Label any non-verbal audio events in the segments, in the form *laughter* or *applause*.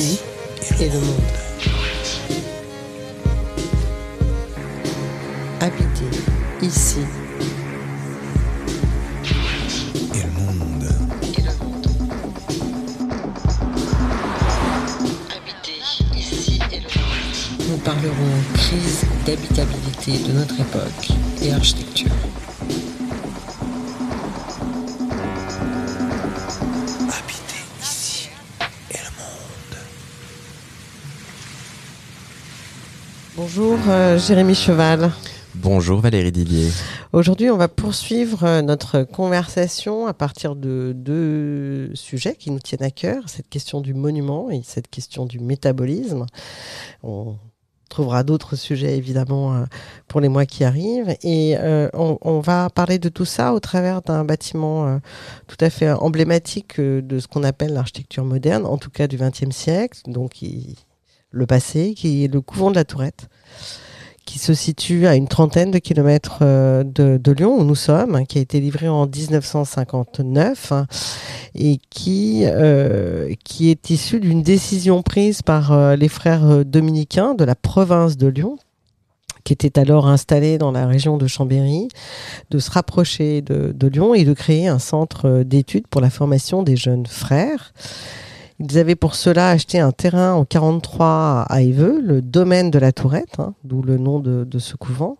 et le monde. Habiter ici et le monde. Habiter ici et le monde. Nous parlerons crise d'habitabilité de notre époque et architecture. Bonjour euh, Jérémy Cheval. Bonjour Valérie Didier. Aujourd'hui, on va poursuivre euh, notre conversation à partir de deux sujets qui nous tiennent à cœur, cette question du monument et cette question du métabolisme. On trouvera d'autres sujets évidemment euh, pour les mois qui arrivent et euh, on, on va parler de tout ça au travers d'un bâtiment euh, tout à fait emblématique de ce qu'on appelle l'architecture moderne, en tout cas du XXe siècle, donc qui- le passé, qui est le couvent de la Tourette qui se situe à une trentaine de kilomètres euh, de, Lyon, où nous sommes, qui a été livré en 1959 hein, et qui, euh, qui est issu d'une décision prise par euh, les frères dominicains de la province de Lyon qui étaient alors installés dans la région de Chambéry, de se rapprocher de, de Lyon et de créer un centre d'études pour la formation des jeunes frères. Ils avaient pour cela acheté un terrain en 43 à Éveux, le domaine de la Tourette, hein, d'où le nom de, ce couvent.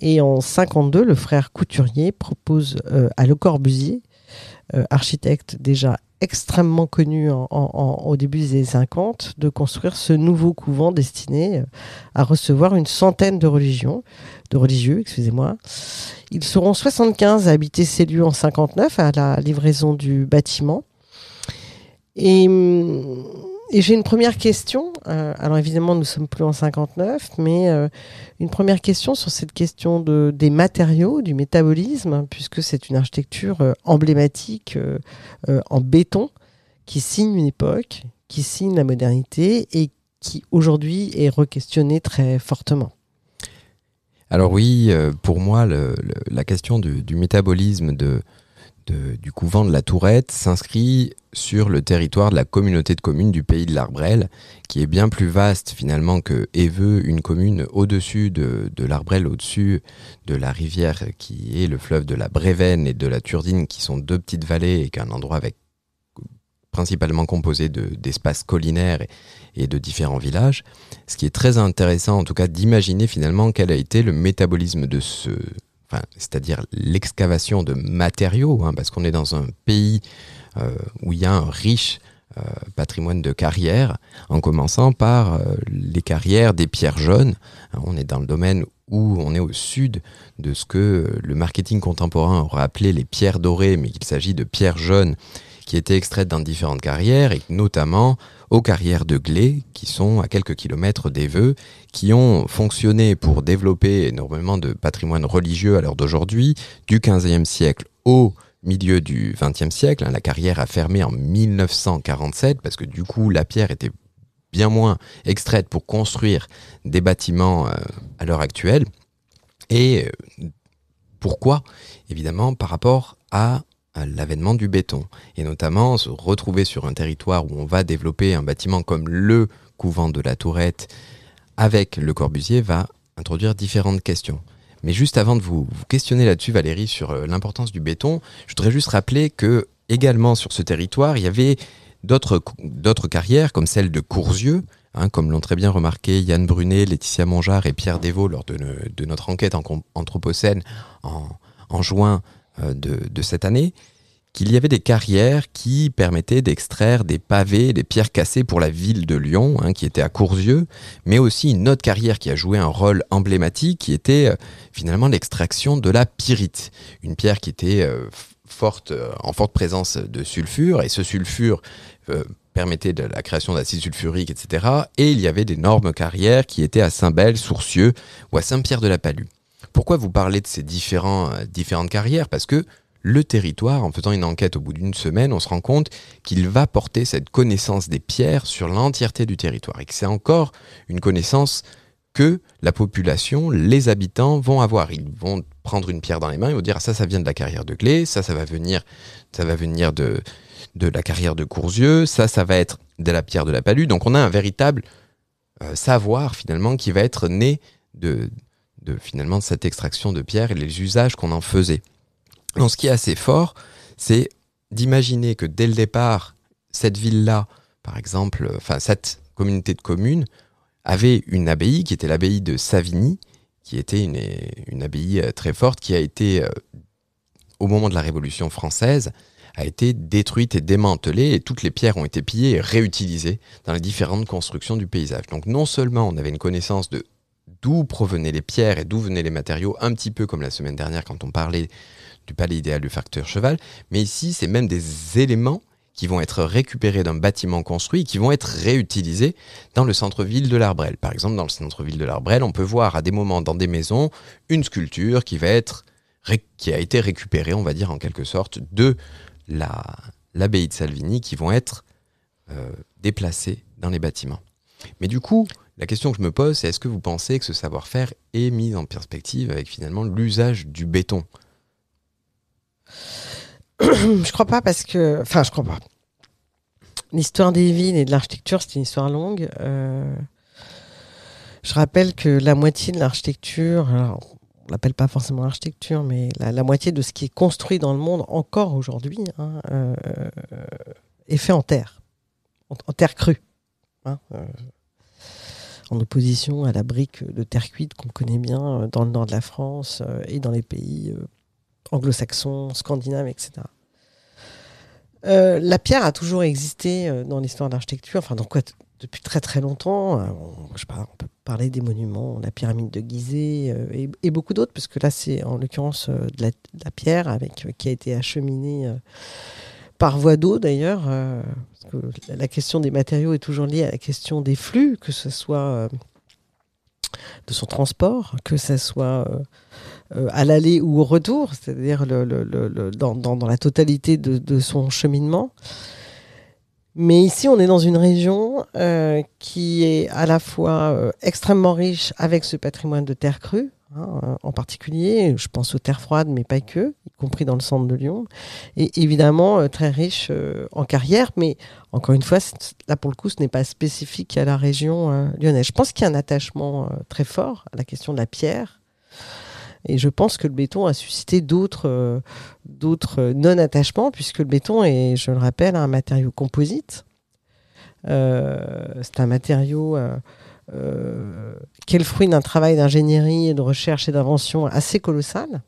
Et en 52, le frère couturier propose euh, à Le Corbusier, euh, architecte déjà extrêmement connu au début des années 50, de construire ce nouveau couvent destiné euh, à recevoir une centaine de de religieux, excusez-moi. Ils seront 75 à habiter ces lieux en 59 à la livraison du bâtiment. Et, hum, et j'ai une première question. Euh, alors évidemment, nous sommes plus en 59, mais euh, une première question sur cette question de, des matériaux, du métabolisme, puisque c'est une architecture euh, emblématique en béton qui signe une époque, qui signe la modernité et qui aujourd'hui est requestionnée très fortement. Alors oui, pour moi, la question du métabolisme de, du couvent de la Tourette s'inscrit sur le territoire de la communauté de communes du pays de l'Arbrel, qui est bien plus vaste finalement que Éveux, une commune au-dessus de, l'Arbrel, au-dessus de la rivière qui est le fleuve de la Brévenne et de la Turdine, qui sont deux petites vallées et qu'un endroit avec principalement composé de- d'espaces collinaires et de différents villages. Ce qui est très intéressant, en tout cas, d'imaginer finalement quel a été le métabolisme de ce, c'est-à-dire l'excavation de matériaux, hein, parce qu'on est dans un pays euh, où il y a un riche euh, patrimoine de carrières, en commençant par euh, les carrières des pierres jaunes. Hein, on est dans le domaine où on est au sud de ce que le marketing contemporain aurait appelé les pierres dorées, mais qu'il s'agit de pierres jaunes qui étaient extraites dans différentes carrières, et notamment aux carrières de Glé, qui sont à quelques kilomètres d'Eveux, qui ont fonctionné pour développer énormément de patrimoine religieux à l'heure d'aujourd'hui, du 15e siècle au milieu du 20e siècle. hein. La carrière a fermé en 1947, parce que du coup, la pierre était bien moins extraite pour construire des bâtiments euh, à l'heure actuelle. Et euh, pourquoi? Évidemment, par rapport à l'avènement du béton et notamment se retrouver sur un territoire où on va développer un bâtiment comme le couvent de la Tourette avec le Corbusier va introduire différentes questions. Mais juste avant de vous, questionner là-dessus, Valérie, sur euh, l'importance du béton, je voudrais juste rappeler que également sur ce territoire, il y avait d'autres carrières comme celle de Courzieux, hein, comme l'ont très bien remarqué Yann Brunet, Laetitia Mongeard et Pierre Desvaux lors de, notre enquête en anthropocène en, juin de, de cette année, qu'il y avait des carrières qui permettaient d'extraire des pavés, des pierres cassées pour la ville de Lyon, hein, qui était à Courzieux, mais aussi une autre carrière qui a joué un rôle emblématique, qui était euh, finalement l'extraction de la pyrite, une pierre qui était euh, forte, euh, en forte présence de sulfure, et ce sulfure euh, permettait de la création d'acide sulfurique, etc. Et il y avait d'énormes carrières qui étaient à Saint-Bel, Sourcieux ou à Saint-Pierre-de-la-Palue. Pourquoi vous parlez de ces euh, différentes carrières? Parce que le territoire, en faisant une enquête au bout d'une semaine, on se rend compte qu'il va porter cette connaissance des pierres sur l'entièreté du territoire et que c'est encore une connaissance que la population, les habitants vont avoir. Ils vont prendre une pierre dans les mains, ils vont dire ah, ça, ça vient de la carrière de Glé, ça, ça va venir, ça va venir de de la carrière de Courzieux, ça, ça va être de la pierre de la Palue. Donc on a un véritable euh, savoir finalement qui va être né de, de finalement cette extraction de pierre et les usages qu'on en faisait. Donc ce qui est assez fort, c'est d'imaginer que dès le départ, cette ville-là, par exemple, enfin cette communauté de communes, avait une abbaye qui était l'abbaye de Savigny, qui était une, une abbaye euh, très forte, qui a été, euh, au moment de la Révolution française, a été détruite et démantelée, et toutes les pierres ont été pillées et réutilisées dans les différentes constructions du paysage. Donc non seulement on avait une connaissance de d'où provenaient les pierres et d'où venaient les matériaux, un petit peu comme la semaine dernière quand on parlait du palais idéal du facteur cheval, mais ici c'est même des éléments qui vont être récupérés d'un bâtiment construit, qui vont être réutilisés dans le centre-ville de l'Arbrel. Par exemple, dans le centre-ville de l'Arbrel, on peut voir à des moments dans des maisons une sculpture qui va être qui a été récupérée, on va dire en quelque sorte, de la l'abbaye de Salvini, qui vont être euh, déplacées dans les bâtiments. Mais du coup, la question que je me pose, c'est est-ce que vous pensez que ce savoir-faire est mis en perspective avec finalement l'usage du béton? Je crois pas parce que. Enfin, je crois pas. L'histoire des villes et de l'architecture, c'est une histoire longue. Euh, je rappelle que la moitié de l'architecture, on l'appelle pas forcément l'architecture, mais la, moitié de ce qui est construit dans le monde encore aujourd'hui hein, euh, est fait en terre, en, terre crue. Hein, euh, en opposition à la brique de terre cuite qu'on connaît bien dans le nord de la France et dans les pays anglo-saxons, scandinaves, etc. Euh, la pierre a toujours existé euh, dans l'histoire de l'architecture, enfin donc quoi, depuis très très longtemps. Euh, on, peut parler des monuments, la pyramide de Gizeh et, beaucoup d'autres, parce que là c'est en l'occurrence de, la, pierre avec qui a été acheminée par voie d'eau d'ailleurs. parce que la question des matériaux est toujours liée à la question des flux, que ce soit de son transport, que ce soit euh, à l'aller ou au retour, c'est-à-dire dans, la totalité de, son cheminement. Mais ici, on est dans une région euh, qui est à la fois euh, extrêmement riche avec ce patrimoine de terre crue, hein, en particulier, je pense aux terres froides, mais pas que, y compris dans le centre de Lyon, et évidemment très riche en carrière, mais encore une fois, là pour le coup, ce n'est pas spécifique à la région lyonnaise. Je pense qu'il y a un attachement très fort à la question de la pierre, et je pense que le béton a suscité d'autres euh, d'autres non-attachements, puisque le béton est, je le rappelle, un matériau composite. Euh, c'est un matériau euh, euh, qui est le fruit d'un travail d'ingénierie de recherche et d'invention assez colossal.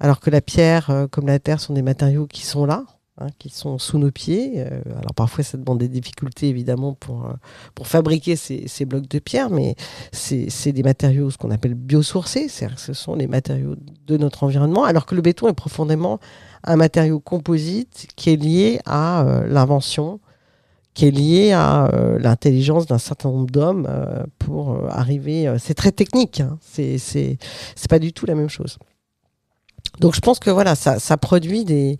Alors que la pierre, comme la terre, sont des matériaux qui sont là, Hein, qui sont sous nos pieds. Euh, alors parfois ça demande des difficultés évidemment pour, euh, pour fabriquer ces, blocs de pierre, mais c'est des matériaux ce qu'on appelle biosourcés, c'est-à-dire que ce sont les matériaux de notre environnement, alors que le béton est profondément un matériau composite qui est lié à euh, l'invention, qui est lié à l'intelligence d'un certain nombre d'hommes pour arriver. c'est très technique, hein, c'est pas du tout la même chose. Donc je pense que voilà, ça, ça produit des,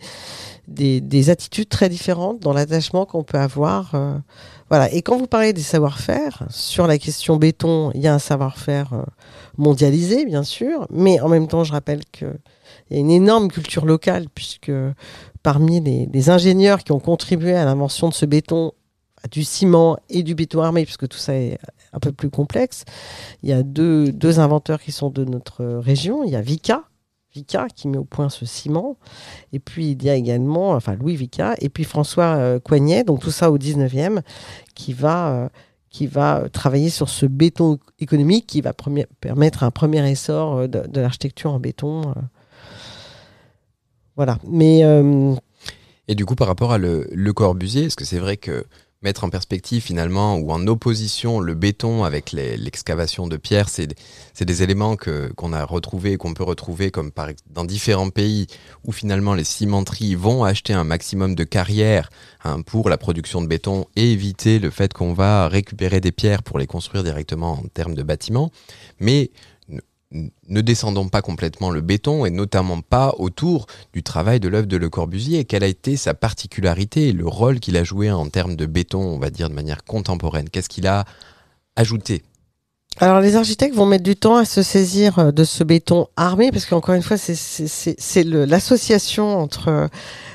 des, attitudes très différentes dans l'attachement qu'on peut avoir. Euh, voilà. Et quand vous parlez des savoir-faire, sur la question béton, il y a un savoir-faire euh, mondialisé, bien sûr, mais en même temps, je rappelle qu'il y a une énorme culture locale, puisque parmi les, ingénieurs qui ont contribué à l'invention de ce béton, du ciment et du béton armé, puisque tout ça est un peu plus complexe, il y a deux, deux inventeurs qui sont de notre région. Il y a Vika, Vica qui met au point ce ciment. Et puis il y a également, enfin Louis Vica, et puis François euh, Coignet, donc tout ça au 19e, qui va, euh, qui va travailler sur ce béton économique qui va permettre un premier essor euh, de, l'architecture en béton. Voilà. Mais. Et du coup, par rapport à le, le Corbusier, est-ce que c'est vrai que mettre en perspective finalement ou en opposition le béton avec l'excavation de pierre, c'est des éléments qu'on a retrouvés, qu'on peut retrouver comme par, dans différents pays où finalement les cimenteries vont acheter un maximum de carrières hein, pour la production de béton et éviter le fait qu'on va récupérer des pierres pour les construire directement en termes de bâtiments. Mais ne descendons pas complètement le béton et notamment pas autour du travail de l'œuvre de Le Corbusier. Quelle a été sa particularité et le rôle qu'il a joué en termes de béton, on va dire de manière contemporaine? Qu'est-ce qu'il a ajouté? Alors les architectes vont mettre du temps à se saisir euh, de ce béton armé parce qu'encore une fois c'est l'association entre euh,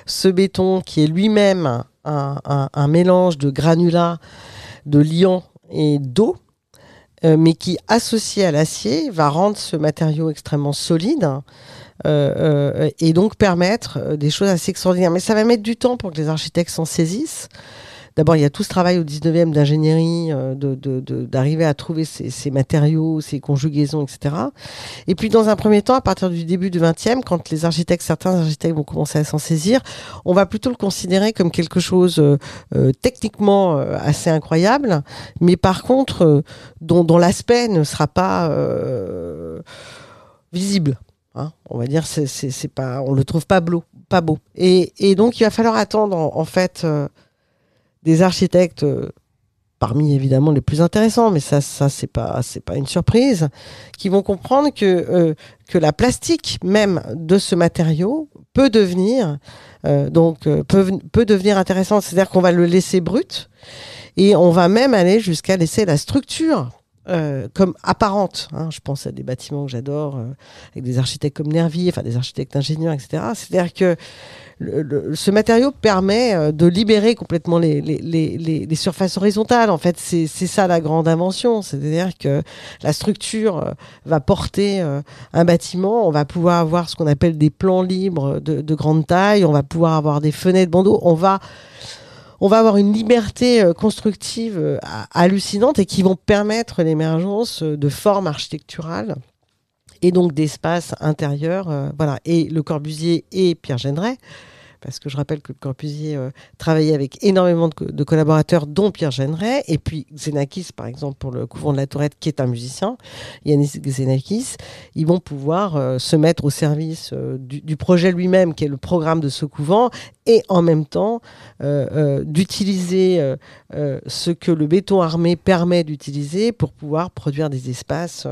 ce béton qui est lui-même un mélange de granulats, de liant et d'eau, euh, mais qui associé à l'acier va rendre ce matériau extrêmement solide. euh, euh, et donc permettre des choses assez extraordinaires. Mais ça va mettre du temps pour que les architectes s'en saisissent. D'abord, il y a tout ce travail au 19e d'ingénierie, euh, d'arriver à trouver ces, matériaux, ces conjugaisons, etc. Et puis, dans un premier temps, à partir du début du 20e, quand les architectes, certains architectes vont commencer à s'en saisir, on va plutôt le considérer comme quelque chose euh, euh, techniquement assez incroyable, mais par contre, dont, l'aspect ne sera pas visible. hein. on va dire, c'est, pas, on le trouve pas beau, pas beau. Et, donc, il va falloir attendre, en, fait, des architectes, euh, parmi évidemment les plus intéressants, mais ça, ça c'est pas, c'est pas une surprise, qui vont comprendre que euh, que la plastique même de ce matériau peut devenir euh, donc euh, peut, peut devenir intéressante. C'est-à-dire qu'on va le laisser brut et on va même aller jusqu'à laisser la structure euh, comme apparente. hein. Je pense à des bâtiments que j'adore, euh, avec des architectes comme Nervier, enfin des architectes ingénieurs, etc. C'est-à-dire que le- le- ce matériau permet euh, de libérer complètement les, les, les, les- surfaces horizontales. En fait, c'est ça la grande invention. C'est-à-dire que la structure euh, va porter un bâtiment. On va pouvoir avoir ce qu'on appelle des plans libres de, de grande taille. On va pouvoir avoir des fenêtres bandeaux. On va on va avoir une liberté euh, constructive euh, ha- hallucinante et qui vont permettre l'émergence euh, de formes architecturales et donc d'espaces intérieurs. voilà. Et Le Corbusier et Pierre Géneret, parce que je rappelle que Le Corbusier travaillait avec énormément de, co- de collaborateurs, dont Pierre Géneret, et puis Xenakis, par exemple, pour le couvent de la Tourette, qui est un musicien, Yanis Xenakis, ils vont pouvoir se mettre au service du projet lui-même, qui est le programme de ce couvent, et en même temps euh, euh, d'utiliser euh, ce que le béton armé permet d'utiliser pour pouvoir produire des espaces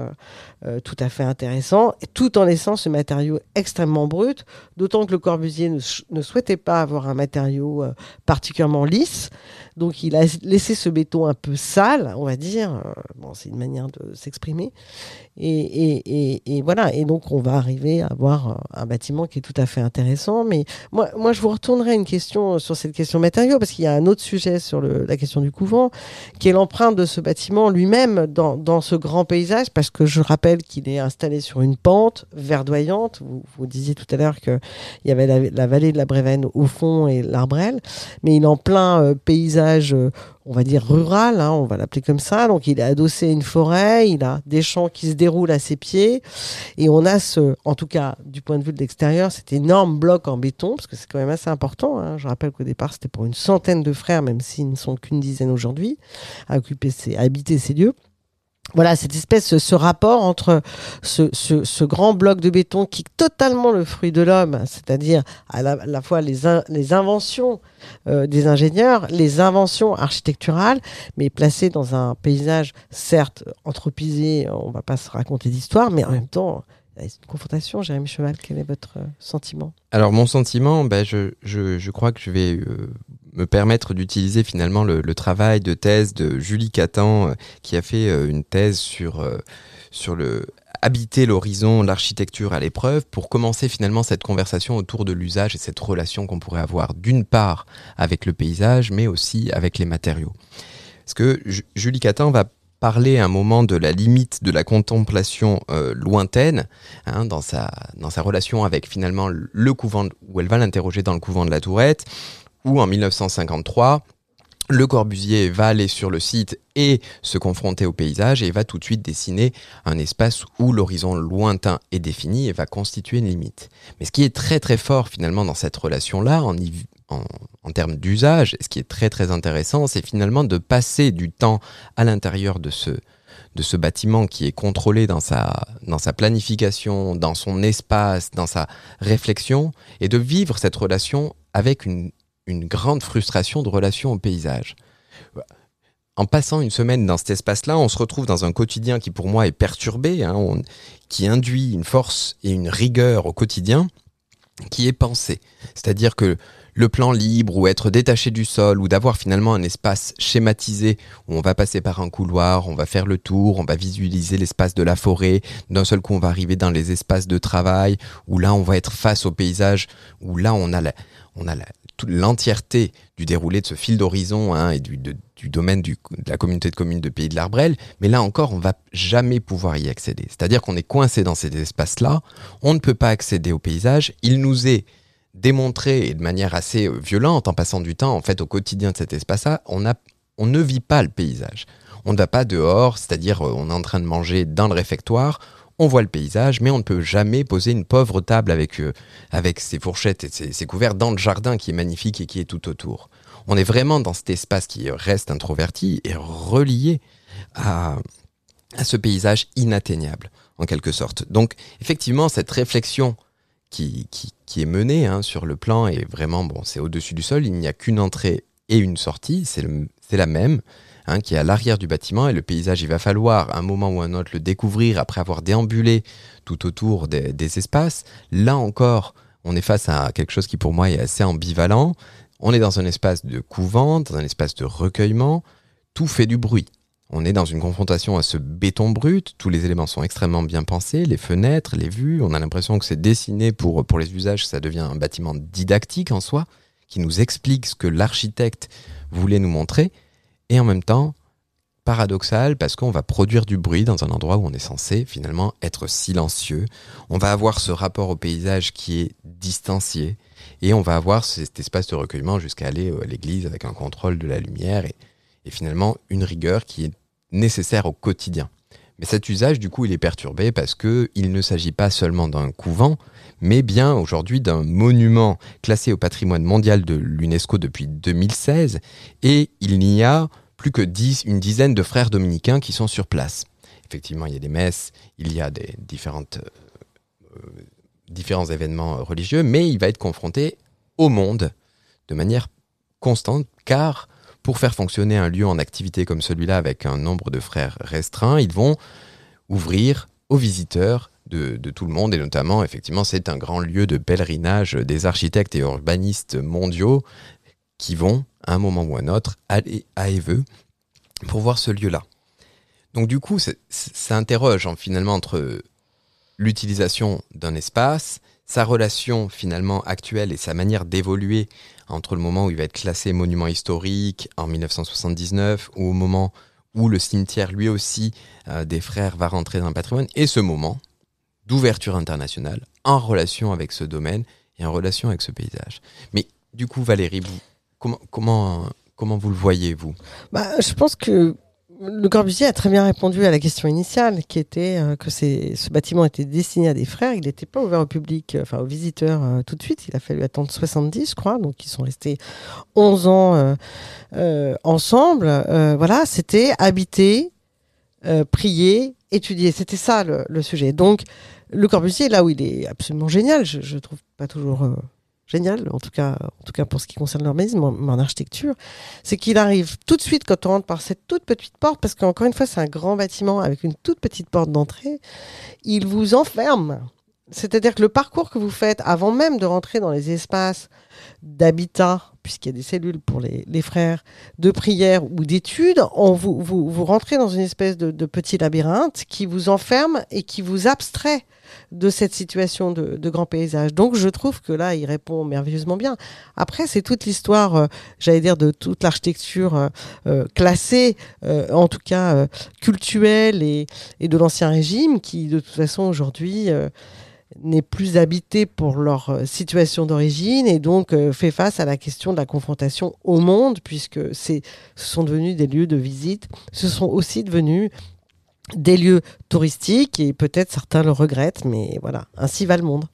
tout à fait intéressants, tout en laissant ce matériau extrêmement brut, d'autant que le Corbusier ne, ne souhaitait pas avoir un matériau particulièrement lisse, donc il a laissé ce béton un peu sale, on va dire, bon, c'est une manière de s'exprimer, et, et, et, et voilà, et donc on va arriver à avoir un bâtiment qui est tout à fait intéressant, mais moi, moi, je vous une question sur cette question matériaux, parce qu'il y a un autre sujet sur le- la question du couvent, qui est l'empreinte de ce bâtiment lui-même dans, ce grand paysage, parce que je rappelle qu'il est installé sur une pente verdoyante. Vous, disiez tout à l'heure qu'il y avait la, la vallée de la Brévenne au fond et l'Arbrel, mais il est en plein euh, paysage, euh, on va dire rural, hein, on va l'appeler comme ça. Donc il est adossé à une forêt, il a des champs qui se déroulent à ses pieds, et on a ce, en tout cas du point de vue de l'extérieur, cet énorme bloc en béton, parce que c'est quand même assez important. hein. Je rappelle qu'au départ c'était pour une centaine de frères, même s'ils ne sont qu'une dizaine aujourd'hui, à occuper ces, à habiter ces lieux. Voilà, cette espèce, ce rapport entre ce, ce, grand bloc de béton qui est totalement le fruit de l'homme, c'est-à-dire à la, fois les, les inventions euh, des ingénieurs, les inventions architecturales, mais placées dans un paysage certes anthropisé, on va pas se raconter d'histoire, mais en même temps, a une confrontation. Jérémy Cheval, quel est votre euh, sentiment? Alors mon sentiment, ben, je, je, je crois que je vais euh, me permettre d'utiliser finalement le, travail de thèse de Julie Catan, euh, qui a fait euh, une thèse sur, euh, sur le habiter l'horizon, l'architecture à l'épreuve, pour commencer finalement cette conversation autour de l'usage et cette relation qu'on pourrait avoir d'une part avec le paysage, mais aussi avec les matériaux. Parce que Ju- Julie Catan va parler un moment de la limite de la contemplation lointaine, hein, dans, sa, dans sa relation avec finalement le couvent, où elle va l'interroger dans le couvent de la Tourette, où en 1953, le Corbusier va aller sur le site et se confronter au paysage et va tout de suite dessiner un espace où l'horizon lointain est défini et va constituer une limite. Mais ce qui est très très fort finalement dans cette relation-là, en, en, termes d'usage, ce qui est très très intéressant, c'est finalement de passer du temps à l'intérieur de ce, de ce bâtiment qui est contrôlé dans sa, dans sa planification, dans son espace, dans sa réflexion, et de vivre cette relation avec une, une grande frustration de relation au paysage. En passant une semaine dans cet espace-là, on se retrouve dans un quotidien qui pour moi est perturbé, hein, qui induit une force et une rigueur au quotidien qui est pensée. C'est-à-dire que le plan libre ou être détaché du sol ou d'avoir finalement un espace schématisé où on va passer par un couloir, on va faire le tour, on va visualiser l'espace de la forêt, d'un seul coup on va arriver dans les espaces de travail où là on va être face au paysage, où là on a la, on a la, l'entièreté du déroulé de ce fil d'horizon hein, et du, du domaine du- de la communauté de communes de Pays de l'Arbrel, mais là encore on va jamais pouvoir y accéder. C'est-à-dire qu'on est coincé dans ces espaces-là, on ne peut pas accéder au paysage, il nous est démontré et de manière assez euh, violente en passant du temps en fait au quotidien de cet espace-là, on, on ne vit pas le paysage. On ne va pas dehors, c'est-à-dire euh, on est en train de manger dans le réfectoire, on voit le paysage, mais on ne peut jamais poser une pauvre table avec, euh, avec ses fourchettes et ses, ses couverts dans le jardin qui est magnifique et qui est tout autour. On est vraiment dans cet espace qui reste introverti et relié à, à ce paysage inatteignable, en quelque sorte. Donc, effectivement, cette réflexion qui, qui, qui est menée hein, sur le plan est vraiment, bon, c'est au-dessus du sol, il n'y a qu'une entrée et une sortie, c'est la même, hein, qui est à l'arrière du bâtiment, et le paysage, il va falloir, un moment ou un autre, le découvrir après avoir déambulé tout autour des, des espaces. Là encore, on est face à quelque chose qui pour moi est assez ambivalent. On est dans un espace de couvent, dans un espace de recueillement, tout fait du bruit. On est dans une confrontation à ce béton brut, tous les éléments sont extrêmement bien pensés, les fenêtres, les vues, on a l'impression que c'est dessiné pour, pour les usages, ça devient un bâtiment didactique en soi, qui nous explique ce que l'architecte voulait nous montrer, et en même temps, paradoxal, parce qu'on va produire du bruit dans un endroit où on est censé finalement être silencieux, on va avoir ce rapport au paysage qui est distancié, et on va avoir cet espace de recueillement jusqu'à aller euh, à l'église avec un contrôle de la lumière, et, finalement une rigueur qui est nécessaire au quotidien. Mais cet usage, du coup, il est perturbé parce que il ne s'agit pas seulement d'un couvent, mais bien aujourd'hui d'un monument classé au patrimoine mondial de l'UNESCO depuis 2016, et il n'y a plus que 10, une dizaine de frères dominicains qui sont sur place. Effectivement, il y a des messes, il y a des différentes, euh, euh, différents événements religieux, mais il va être confronté au monde de manière constante, car pour faire fonctionner un lieu en activité comme celui-là avec un nombre de frères restreint, ils vont ouvrir aux visiteurs de, tout le monde et notamment effectivement c'est un grand lieu de pèlerinage des architectes et urbanistes mondiaux qui vont à un moment ou à un autre aller à Éveux pour voir ce lieu-là. Donc du coup ça interroge hein, finalement entre l'utilisation d'un espace, sa relation finalement actuelle et sa manière d'évoluer entre le moment où il va être classé monument historique en 1979 ou au moment où le cimetière lui aussi euh, des frères va rentrer dans le patrimoine et ce moment d'ouverture internationale en relation avec ce domaine et en relation avec ce paysage. Mais du coup Valérie, comment, comment, comment vous le voyez vous? Bah, je pense que le Corbusier a très bien répondu à la question initiale, qui était euh, que ce bâtiment était destiné à des frères. Il n'était pas ouvert au public, euh, aux visiteurs euh, tout de suite. Il a fallu attendre 70, je crois. Donc, ils sont restés 11 ans ensemble. Voilà, c'était habiter, prier, étudier. C'était ça le, le sujet. Donc, le Corbusier, là où il est absolument génial, je, je trouve pas toujours euh, génial, en tout cas, en tout cas pour ce qui concerne l'urbanisme, en, en architecture, c'est qu'il arrive tout de suite quand on rentre par cette toute petite porte, parce qu'encore une fois, c'est un grand bâtiment avec une toute petite porte d'entrée, il vous enferme. C'est-à-dire que le parcours que vous faites avant même de rentrer dans les espaces d'habitat, puisqu'il y a des cellules pour les, frères, de prière ou d'études, vous, vous, rentrez dans une espèce de, petit labyrinthe qui vous enferme et qui vous abstrait de cette situation de, grand paysage. Donc je trouve que là, il répond merveilleusement bien. Après, c'est toute l'histoire, euh, j'allais dire, de toute l'architecture euh, euh, classée, en tout cas cultuelle et, et de l'ancien régime, qui de toute façon aujourd'hui n'est plus habité pour leur euh, situation d'origine et donc euh, fait face à la question de la confrontation au monde, puisque ce sont devenus des lieux de visite, ce sont aussi devenus des lieux touristiques et peut-être certains le regrettent, mais voilà, ainsi va le monde.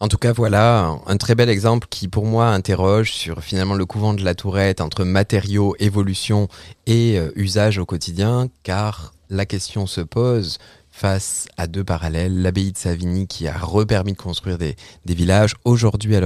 En tout cas, voilà un très bel exemple qui, pour moi, interroge sur finalement le couvent de la Tourette entre matériaux, évolution et euh, usage au quotidien, car la question se pose face à deux parallèles. L'abbaye de Savigny qui a repermis de construire des, villages. Aujourd'hui,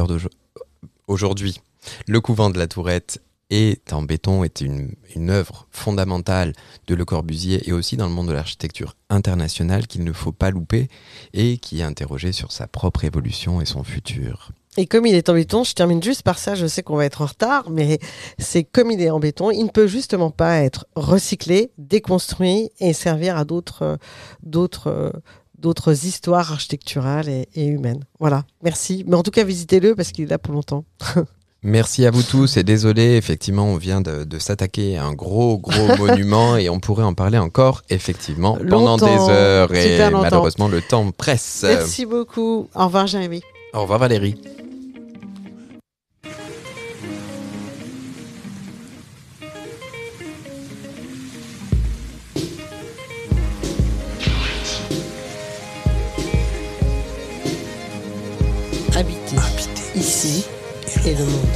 le couvent de la Tourette est en béton, est une, une œuvre fondamentale de Le Corbusier et aussi dans le monde de l'architecture internationale qu'il ne faut pas louper et qui est interrogé sur sa propre évolution et son futur. Et comme il est en béton, je termine juste par ça, je sais qu'on va être en retard, mais c'est comme il est en béton, il ne peut justement pas être recyclé, déconstruit et servir à d'autres, d'autres, d'autres histoires architecturales et, et humaines. Voilà, merci. Mais en tout cas, visitez-le parce qu'il est là pour longtemps. *laughs* Merci à vous tous et désolé, effectivement, on vient de, de s'attaquer à un gros, gros *laughs* monument et on pourrait en parler encore, effectivement, pendant Longtemps, des heures et malheureusement le temps presse. Merci beaucoup. Au revoir, Jérémy. Au revoir Valérie. Et le.